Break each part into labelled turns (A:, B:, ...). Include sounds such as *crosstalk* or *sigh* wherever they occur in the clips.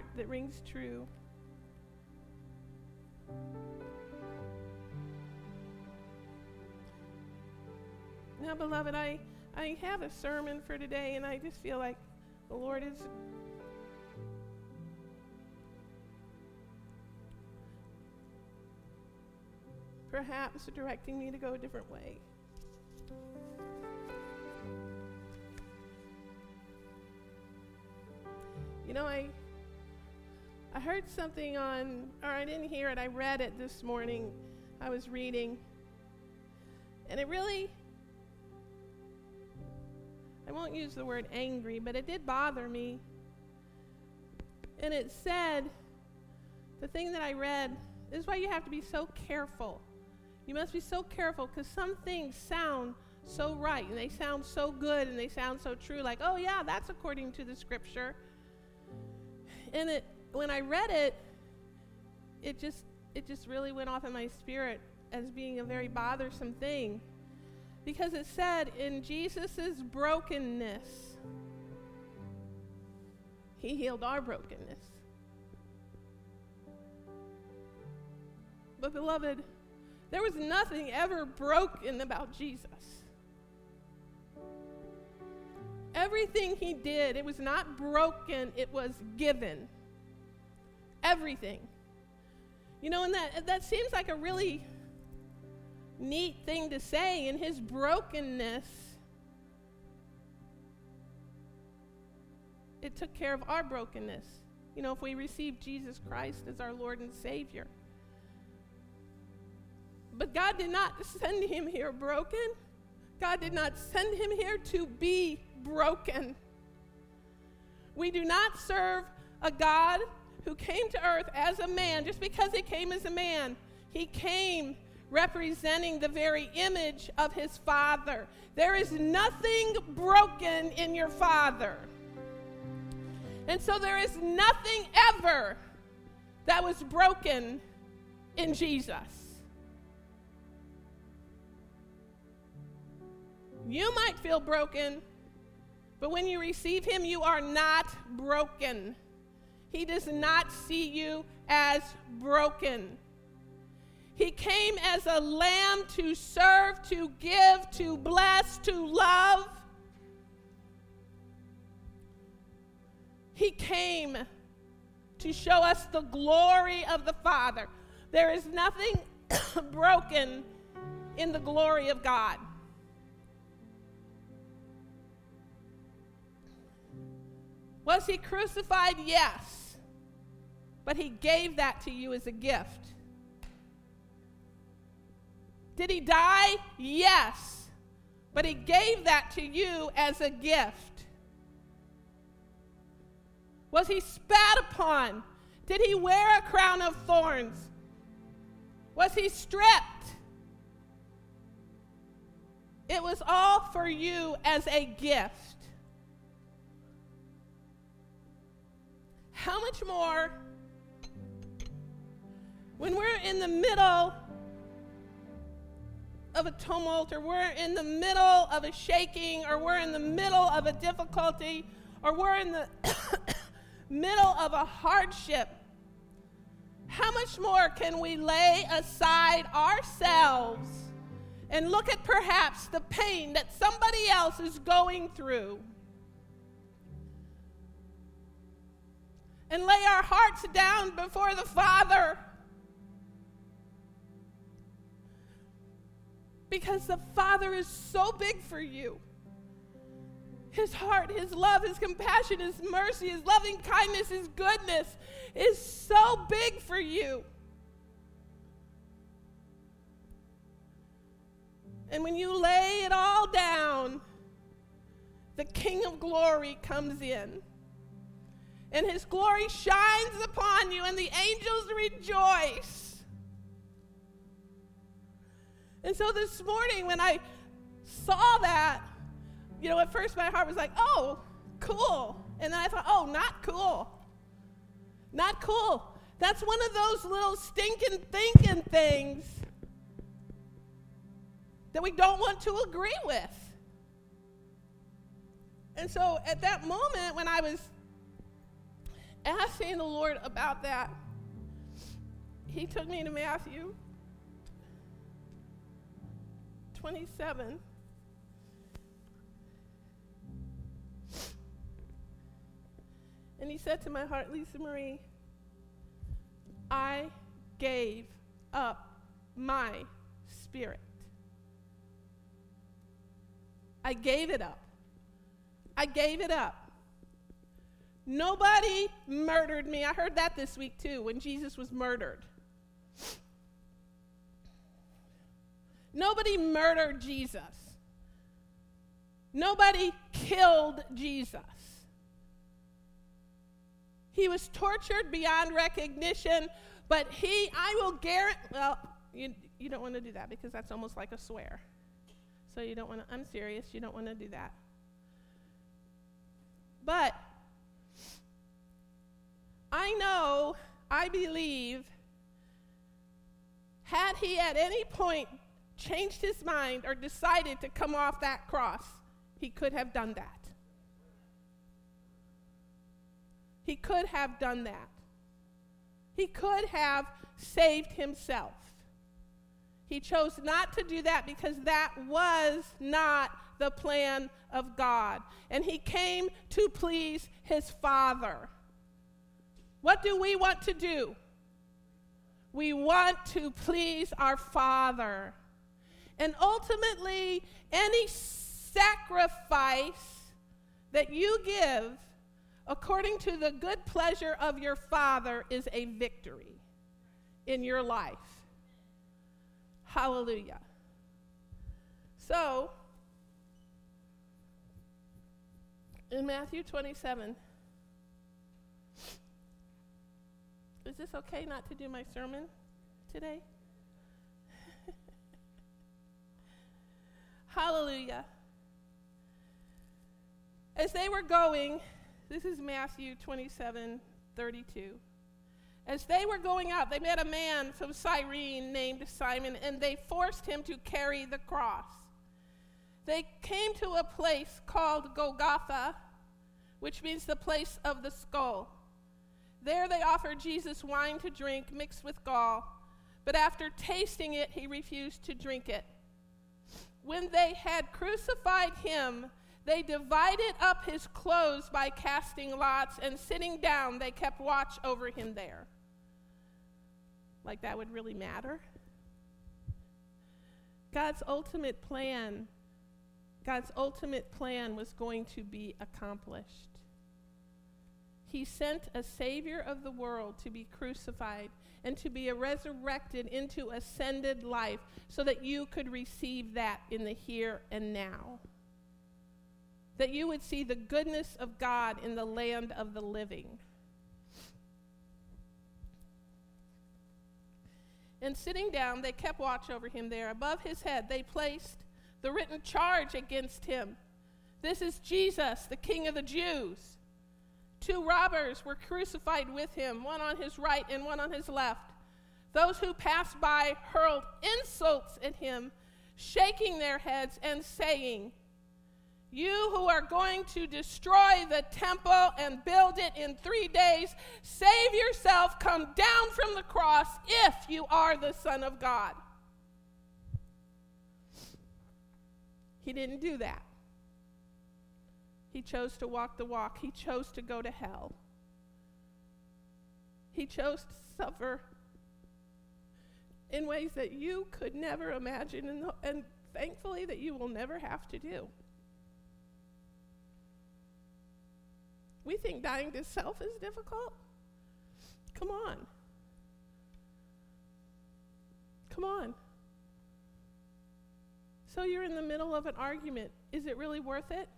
A: heart that rings true. Now, beloved, I, I have a sermon for today, and I just feel like the Lord is perhaps directing me to go a different way. You know, I I heard something on or I didn't hear it. I read it this morning. I was reading. And it really I won't use the word angry, but it did bother me. And it said the thing that I read is why you have to be so careful. You must be so careful because some things sound so right and they sound so good and they sound so true like, "Oh yeah, that's according to the scripture." and it when I read it, it just it just really went off in my spirit as being a very bothersome thing. Because it said in Jesus' brokenness, he healed our brokenness. But, beloved, there was nothing ever broken about Jesus. Everything he did, it was not broken, it was given. Everything. You know, and that, that seems like a really neat thing to say. In his brokenness, it took care of our brokenness. You know, if we receive Jesus Christ as our Lord and Savior. But God did not send him here broken. God did not send him here to be broken. We do not serve a God who came to earth as a man just because he came as a man. He came representing the very image of his Father. There is nothing broken in your Father. And so there is nothing ever that was broken in Jesus. You might feel broken but when you receive him, you are not broken. He does not see you as broken. He came as a lamb to serve, to give, to bless, to love. He came to show us the glory of the Father. There is nothing *coughs* broken in the glory of God. Was he crucified? Yes. But he gave that to you as a gift. Did he die? Yes. But he gave that to you as a gift. Was he spat upon? Did he wear a crown of thorns? Was he stripped? It was all for you as a gift. How much more when we're in the middle of a tumult, or we're in the middle of a shaking, or we're in the middle of a difficulty, or we're in the *coughs* middle of a hardship, how much more can we lay aside ourselves and look at perhaps the pain that somebody else is going through? and lay our hearts down before the Father. Because the Father is so big for you. His heart, His love, His compassion, His mercy, His loving kindness, His goodness is so big for you. And when you lay it all down, the King of glory comes in and his glory shines upon you, and the angels rejoice. And so this morning, when I saw that, you know, at first my heart was like, oh, cool. And then I thought, oh, not cool. Not cool. That's one of those little stinking thinking things that we don't want to agree with. And so at that moment, when I was asking the Lord about that, He took me to Matthew 27. And he said to my heart, Lisa Marie, I gave up my spirit. I gave it up. I gave it up. Nobody murdered me. I heard that this week too when Jesus was murdered. Nobody murdered Jesus. Nobody killed Jesus. He was tortured beyond recognition, but he, I will guarantee, well, you, you don't want to do that because that's almost like a swear. So you don't want to, I'm serious, you don't want to do that. But I know, I believe, had he at any point changed his mind or decided to come off that cross, he could have done that. He could have done that. He could have saved himself. He chose not to do that because that was not the plan of God. And he came to please his Father. What do we want to do? We want to please our Father. And ultimately, any sacrifice that you give according to the good pleasure of your Father is a victory in your life. Hallelujah. So, in Matthew 27, is this okay not to do my sermon today? Hallelujah. As they were going, this is Matthew 27 32. As they were going out, they met a man from Cyrene named Simon, and they forced him to carry the cross. They came to a place called Golgotha, which means the place of the skull. There they offered Jesus wine to drink mixed with gall, but after tasting it, he refused to drink it. When they had crucified him, they divided up his clothes by casting lots, and sitting down, they kept watch over him there. Like that would really matter. God's ultimate plan, God's ultimate plan was going to be accomplished. He sent a Savior of the world to be crucified and to be resurrected into ascended life so that you could receive that in the here and now that you would see the goodness of God in the land of the living. And sitting down, they kept watch over him there. Above his head, they placed the written charge against him This is Jesus, the King of the Jews. Two robbers were crucified with him, one on his right and one on his left. Those who passed by hurled insults at him, shaking their heads and saying, you who are going to destroy the temple and build it in three days, save yourself, come down from the cross if you are the Son of God. He didn't do that. He chose to walk the walk, he chose to go to hell. He chose to suffer in ways that you could never imagine, and, and thankfully, that you will never have to do. We think dying to self is difficult. Come on. Come on. So you're in the middle of an argument. Is it really worth it?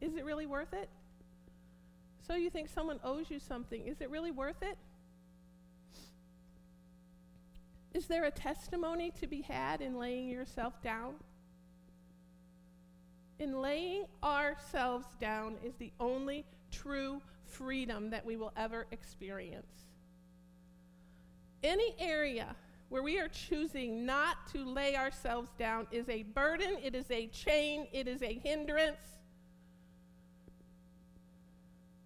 A: Is it really worth it? So you think someone owes you something. Is it really worth it? Is there a testimony to be had in laying yourself down? in laying ourselves down is the only true freedom that we will ever experience. Any area where we are choosing not to lay ourselves down is a burden, it is a chain, it is a hindrance.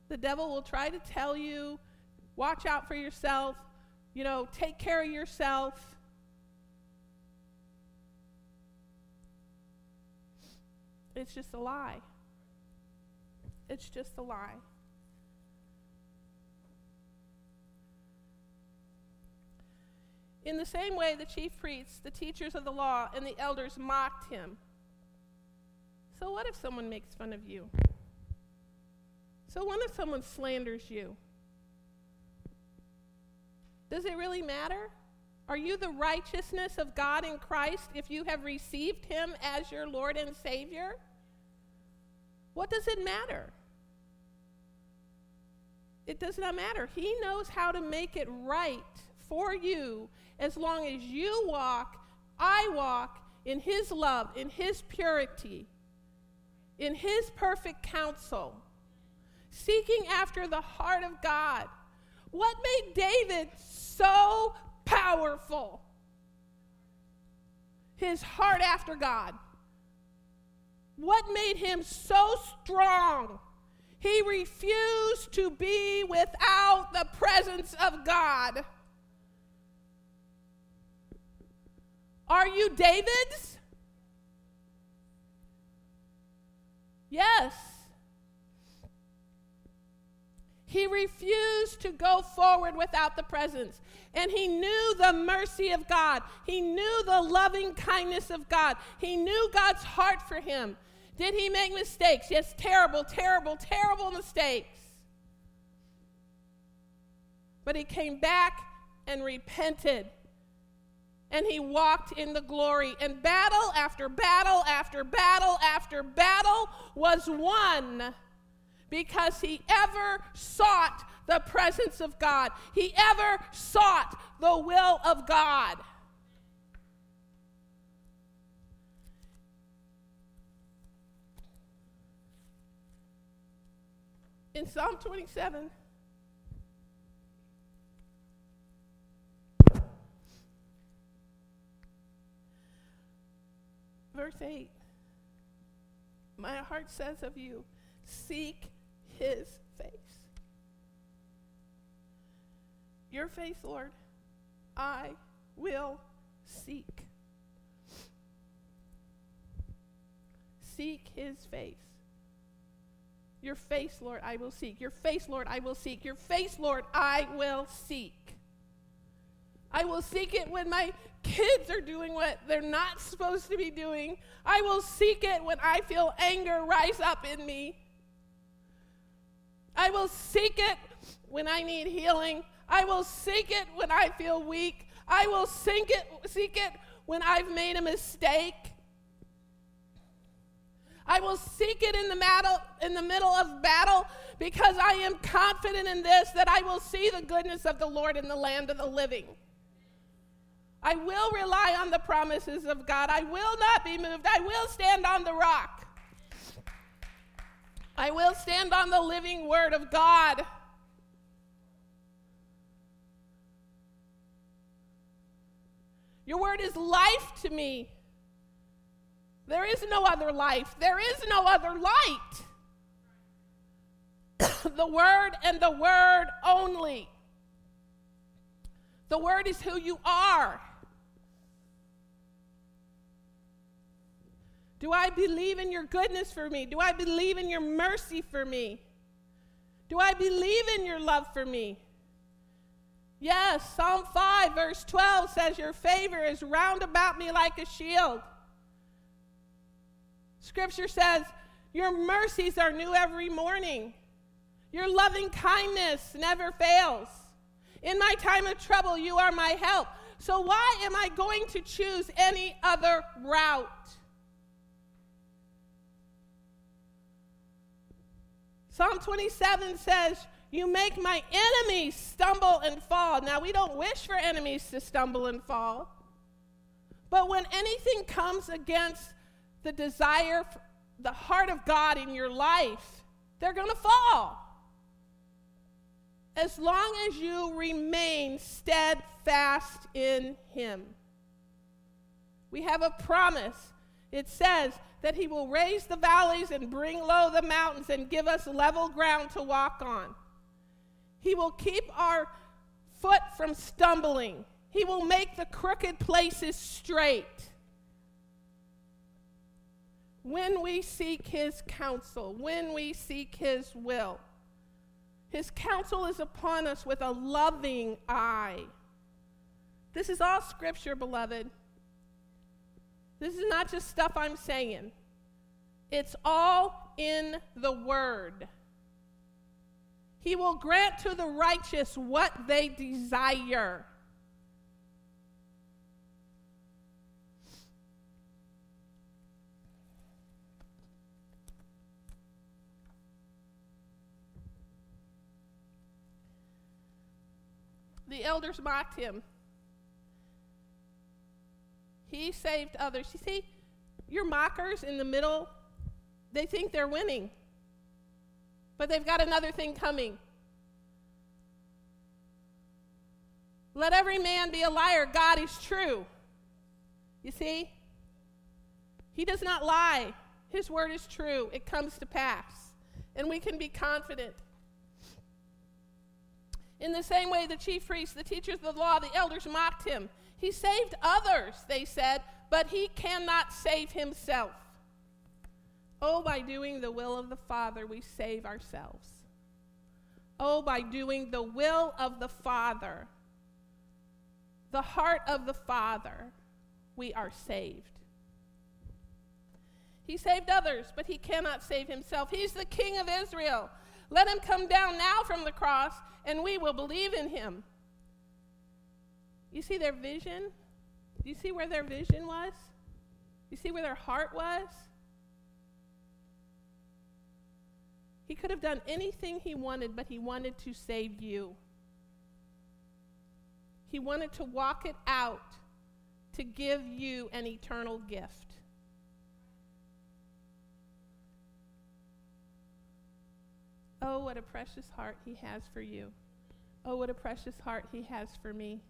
A: The devil will try to tell you, watch out for yourself, you know, take care of yourself. It's just a lie. It's just a lie. In the same way, the chief priests, the teachers of the law, and the elders mocked him. So, what if someone makes fun of you? So, what if someone slanders you? Does it really matter? Are you the righteousness of God in Christ if you have received Him as your Lord and Savior? What does it matter? It does not matter. He knows how to make it right for you as long as you walk, I walk in His love, in His purity, in His perfect counsel, seeking after the heart of God. What made David so powerful? His heart after God. What made him so strong? He refused to be without the presence of God. Are you David's? Yes. He refused to go forward without the presence. And he knew the mercy of God. He knew the loving kindness of God. He knew God's heart for him. Did he make mistakes? Yes, terrible, terrible, terrible mistakes. But he came back and repented and he walked in the glory. And battle after battle after battle after battle was won because he ever sought the presence of God, he ever sought the will of God. In Psalm 27, Verse 8 My heart says of you, seek his face. Your face, Lord, I will seek. Seek his face. Your face, Lord, I will seek. Your face, Lord, I will seek. Your face, Lord, I will seek. I will seek it when my kids are doing what they're not supposed to be doing. I will seek it when I feel anger rise up in me. I will seek it when I need healing. I will seek it when I feel weak. I will seek it, seek it when I've made a mistake. I will seek it in the, battle, in the middle of battle because I am confident in this that I will see the goodness of the Lord in the land of the living. I will rely on the promises of God. I will not be moved. I will stand on the rock. I will stand on the living word of God. Your word is life to me. There is no other life, there is no other light. *coughs* the word and the word only. The word is who you are. Do I believe in your goodness for me? Do I believe in your mercy for me? Do I believe in your love for me? Yes, Psalm 5, verse 12 says, Your favor is round about me like a shield. Scripture says, Your mercies are new every morning. Your loving kindness never fails. In my time of trouble, you are my help. So why am I going to choose any other route? Psalm 27 says, You make my enemies stumble and fall. Now, we don't wish for enemies to stumble and fall. But when anything comes against the desire, the heart of God in your life, they're going to fall. As long as you remain steadfast in Him. We have a promise. It says that He will raise the valleys and bring low the mountains and give us level ground to walk on. He will keep our foot from stumbling. He will make the crooked places straight. When we seek His counsel, when we seek His will, His counsel is upon us with a loving eye. This is all scripture, beloved. This is not just stuff I'm saying, it's all in the Word. He will grant to the righteous what they desire. The elders mocked him. He saved others. You see, your mockers in the middle, they think they're winning, but they've got another thing coming. Let every man be a liar. God is true. You see? He does not lie. His word is true. It comes to pass. And we can be confident. In the same way, the chief priests, the teachers of the law, the elders mocked him. He saved others, they said, but he cannot save himself. Oh, by doing the will of the Father, we save ourselves. Oh, by doing the will of the Father, the heart of the Father, we are saved. He saved others, but he cannot save himself. He's the King of Israel. Let him come down now from the cross, and we will believe in him. You see their vision? Do you see where their vision was? You see where their heart was? He could have done anything he wanted, but he wanted to save you. He wanted to walk it out to give you an eternal gift. Oh, what a precious heart he has for you. Oh, what a precious heart he has for me.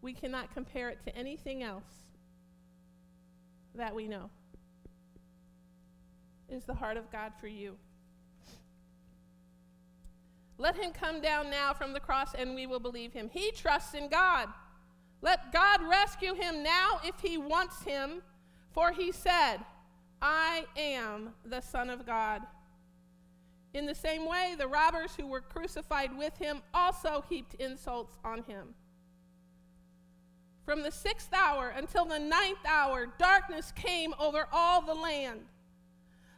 A: We cannot compare it to anything else that we know. Is the heart of God for you. Let him come down now from the cross and we will believe him. He trusts in God. Let God rescue him now if he wants him, for he said, I am the Son of God. In the same way, the robbers who were crucified with him also heaped insults on him. From the sixth hour until the ninth hour, darkness came over all the land.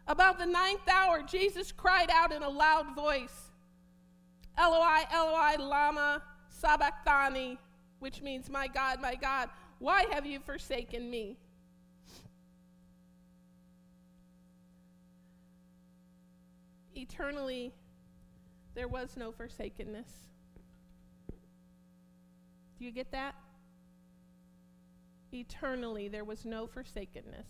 A: About the ninth hour, Jesus cried out in a loud voice, Eloi, Eloi, Lama Sabachthani, which means, My God, my God, why have you forsaken me? Eternally, there was no forsakenness. Do you get that? Eternally there was no forsakenness.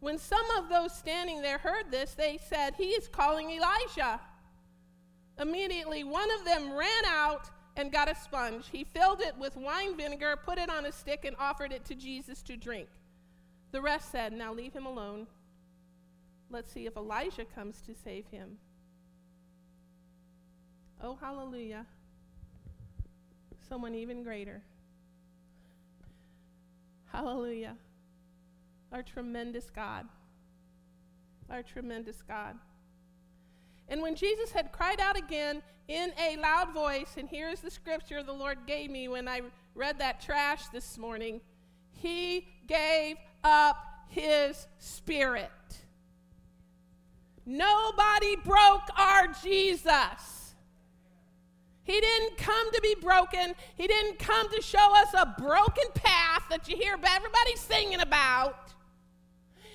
A: When some of those standing there heard this, they said, He is calling Elijah. Immediately, one of them ran out and got a sponge. He filled it with wine vinegar, put it on a stick, and offered it to Jesus to drink. The rest said, Now leave him alone. Let's see if Elijah comes to save him. Oh, hallelujah someone even greater. Hallelujah. Our tremendous God. Our tremendous God. And when Jesus had cried out again in a loud voice, and here's the scripture the Lord gave me when I read that trash this morning, he gave up his spirit. Nobody broke our Jesus. He didn't come to be broken. He didn't come to show us a broken path that you hear everybody singing about.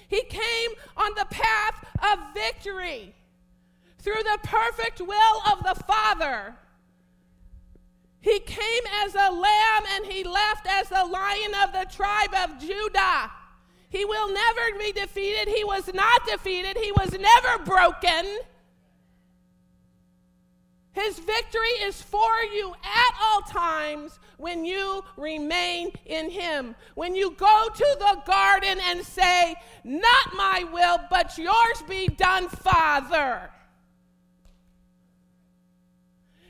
A: He came on the path of victory through the perfect will of the Father. He came as a lamb and he left as the lion of the tribe of Judah. He will never be defeated. He was not defeated. He was never broken. His victory is for you at all times when you remain in Him. When you go to the garden and say, Not my will, but yours be done, Father.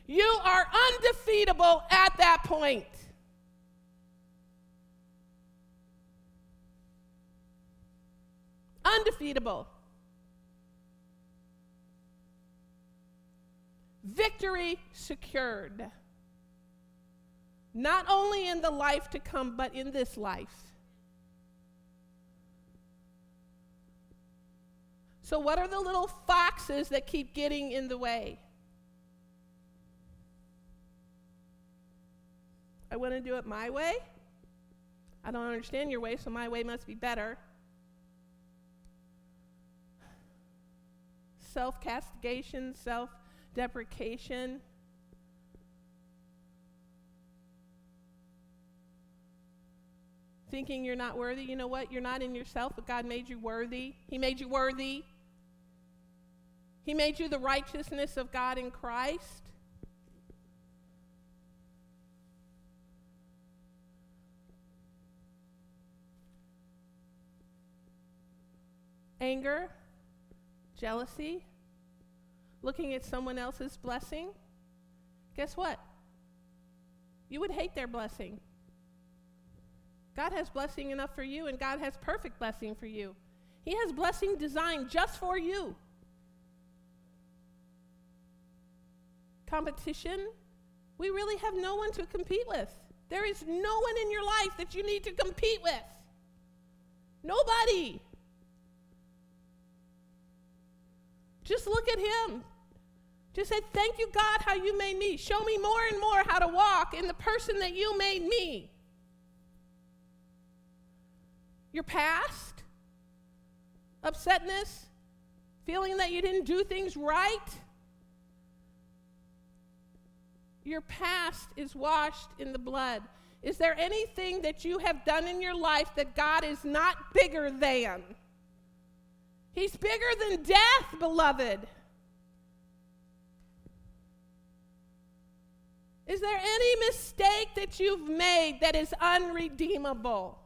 A: You are undefeatable at that point. Undefeatable. Victory secured. Not only in the life to come, but in this life. So, what are the little foxes that keep getting in the way? I want to do it my way. I don't understand your way, so my way must be better. Self castigation, self deprecation. Thinking you're not worthy. You know what? You're not in yourself, but God made you worthy. He made you worthy. He made you the righteousness of God in Christ. Anger, jealousy, looking at someone else's blessing, guess what? You would hate their blessing. God has blessing enough for you, and God has perfect blessing for you. He has blessing designed just for you. Competition, we really have no one to compete with. There is no one in your life that you need to compete with. Nobody. Just look at him. Just say, Thank you, God, how you made me. Show me more and more how to walk in the person that you made me. Your past, upsetness, feeling that you didn't do things right. Your past is washed in the blood. Is there anything that you have done in your life that God is not bigger than? He's bigger than death, beloved. Is there any mistake that you've made that is unredeemable?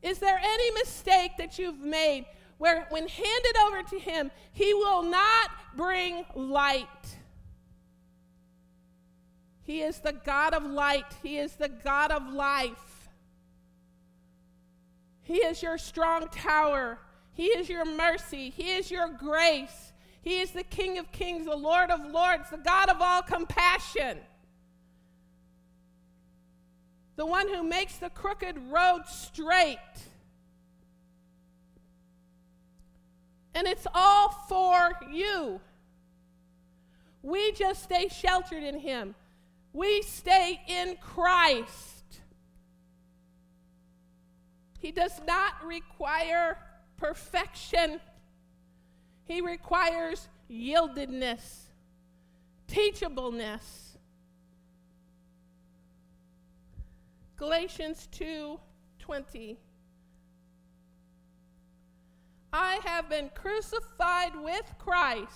A: Is there any mistake that you've made where, when handed over to Him, He will not bring light? He is the God of light, He is the God of life. He is your strong tower. He is your mercy. He is your grace. He is the King of kings, the Lord of lords, the God of all compassion. The one who makes the crooked road straight. And it's all for you. We just stay sheltered in Him. We stay in Christ. He does not require perfection, He requires yieldedness, teachableness. Galatians 2:20 I have been crucified with Christ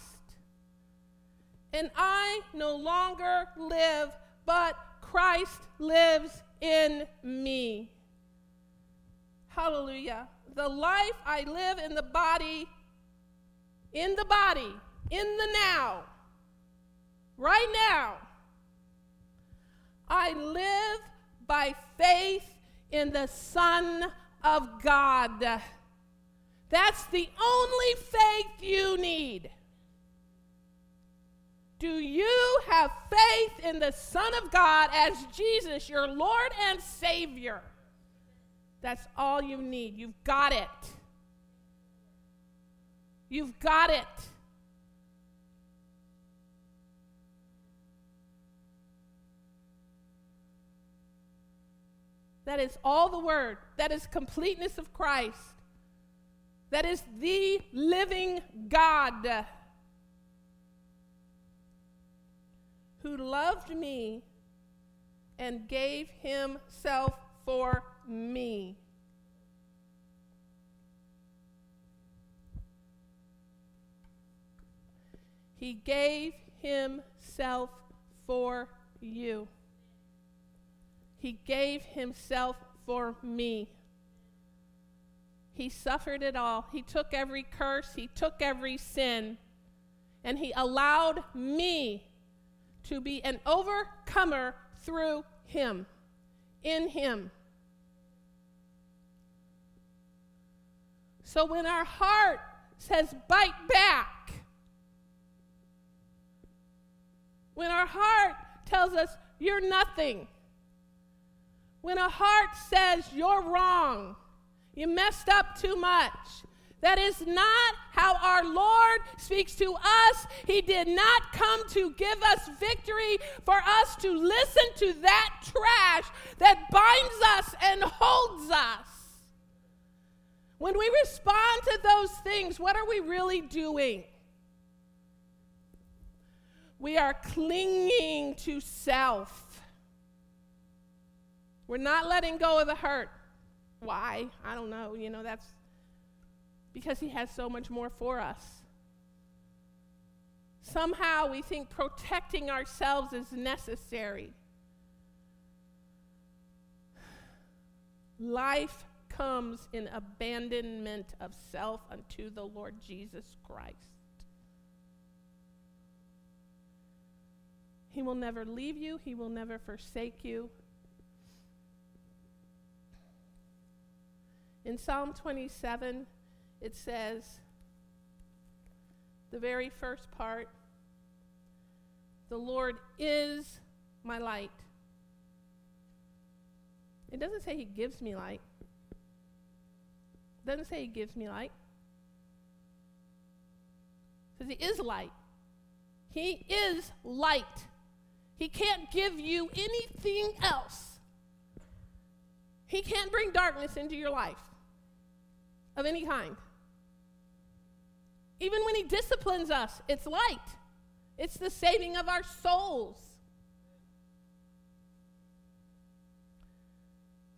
A: and I no longer live but Christ lives in me. Hallelujah. The life I live in the body, in the body, in the now, right now, I live by faith in the Son of God. That's the only faith you need. Do you have faith in the Son of God as Jesus, your Lord and Savior? That's all you need. You've got it. You've got it. That is all the word. That is completeness of Christ. That is the living God who loved me and gave himself for me. He gave himself for you. He gave himself for me. He suffered it all. He took every curse, he took every sin, and he allowed me to be an overcomer through him, in him. So when our heart says, bite back, when our heart tells us, you're nothing, when a heart says, you're wrong, you messed up too much. That is not how our Lord speaks to us. He did not come to give us victory for us to listen to that trash that binds us and holds us. When we respond to those things, what are we really doing? We are clinging to self. We're not letting go of the hurt. Why? I don't know. You know, that's because He has so much more for us. Somehow we think protecting ourselves is necessary. Life comes in abandonment of self unto the Lord Jesus Christ. He will never leave you, He will never forsake you. In Psalm 27, it says, the very first part, the Lord is my light. It doesn't say He gives me light. Doesn't say He gives me light. Says He is light. He is light. He can't give you anything else. He can't bring darkness into your life of any kind. Even when He disciplines us, it's light, it's the saving of our souls.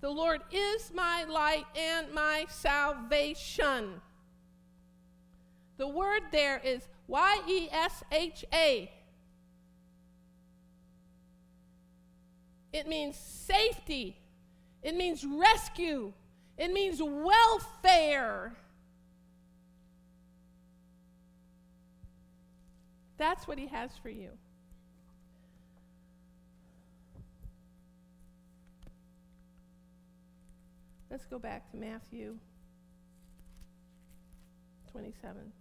A: The Lord is my light and my salvation. The word there is Y E S H A. It means safety, it means rescue, it means welfare. That's what He has for you. Let's go back to Matthew 27.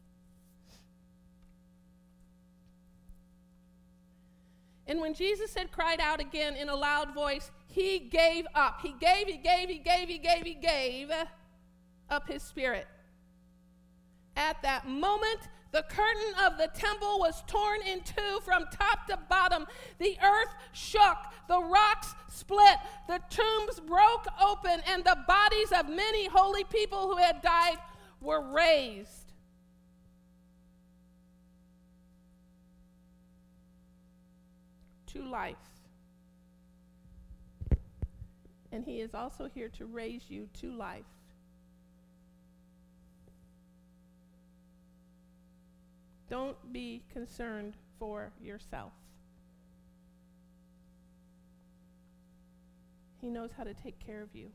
A: And when Jesus had cried out again in a loud voice, he gave up. He gave, he gave, he gave, he gave, he gave up his spirit. At that moment, the curtain of the temple was torn in two from top to bottom. The earth shook, the rocks split, the tombs broke open, and the bodies of many holy people who had died were raised. To life. and He is also here to raise you to life. Don't be concerned for yourself. He knows how to take care of you.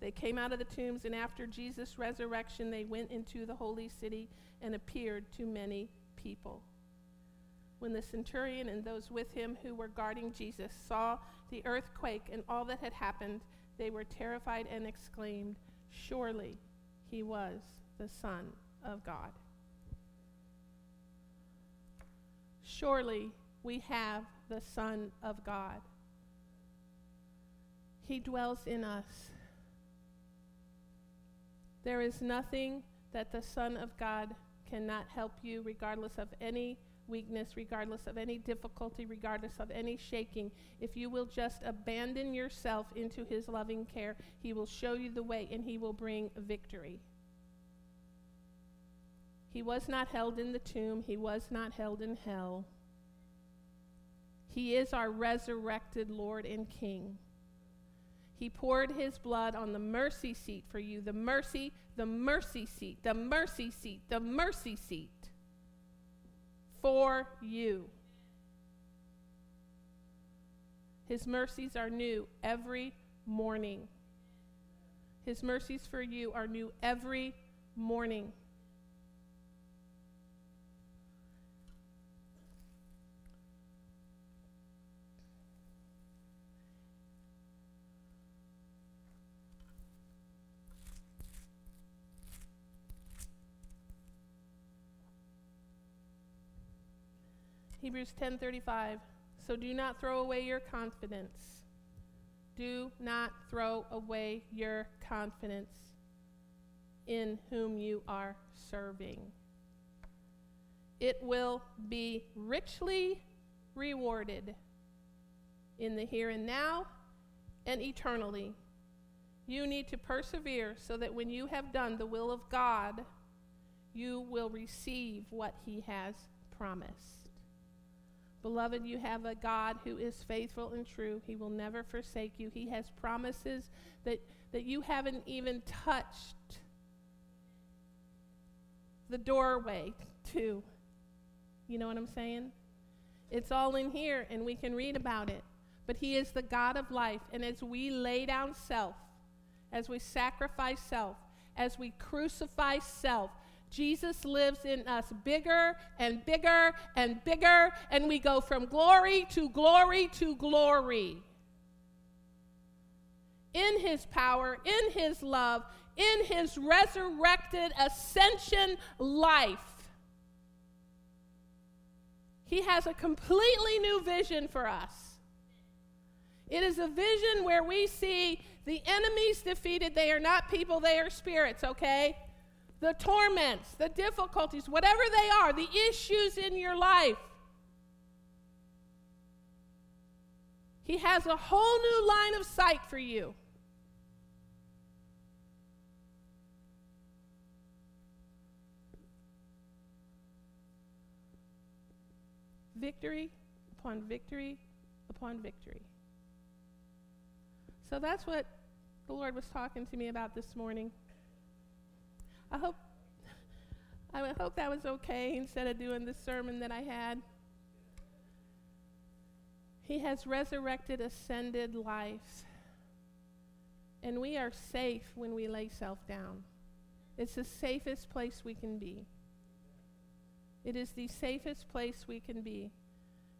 A: They came out of the tombs, and after Jesus' resurrection, they went into the holy city and appeared to many people. When the centurion and those with him who were guarding Jesus saw the earthquake and all that had happened, they were terrified and exclaimed, Surely he was the Son of God. Surely we have the Son of God. He dwells in us. There is nothing that the Son of God cannot help you, regardless of any weakness, regardless of any difficulty, regardless of any shaking, if you will just abandon yourself into His loving care, He will show you the way and He will bring victory. He was not held in the tomb, He was not held in hell. He is our resurrected Lord and King. He poured his blood on the mercy seat for you. The mercy, the mercy seat, the mercy seat, the mercy seat for you. His mercies are new every morning. His mercies for you are new every morning. Hebrews 10:35 So do not throw away your confidence. Do not throw away your confidence in whom you are serving. It will be richly rewarded in the here and now and eternally. You need to persevere so that when you have done the will of God, you will receive what He has promised. Beloved, you have a God who is faithful and true. He will never forsake you. He has promises that, that you haven't even touched the doorway to. You know what I'm saying? It's all in here, and we can read about it. But He is the God of life. And as we lay down self, as we sacrifice self, as we crucify self, Jesus lives in us bigger and bigger and bigger, and we go from glory to glory to glory. In his power, in his love, in his resurrected ascension life. He has a completely new vision for us. It is a vision where we see the enemies defeated. They are not people, they are spirits, okay? The torments, the difficulties, whatever they are, the issues in your life. He has a whole new line of sight for you. Victory upon victory upon victory. So that's what the Lord was talking to me about this morning. I hope I hope that was okay instead of doing the sermon that I had. He has resurrected, ascended life. And we are safe when we lay self down. It's the safest place we can be. It is the safest place we can be.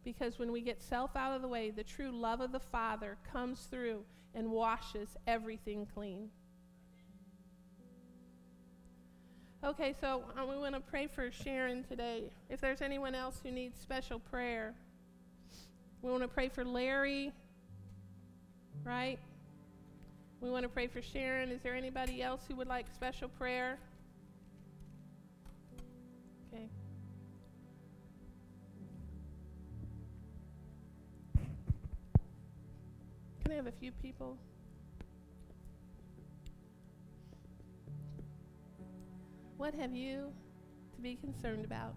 A: Because when we get self out of the way, the true love of the Father comes through and washes everything clean. Okay, so uh, we want to pray for Sharon today. If there's anyone else who needs special prayer, we want to pray for Larry, right? We want to pray for Sharon. Is there anybody else who would like special prayer? Okay. Can I have a few people? What have you to be concerned about?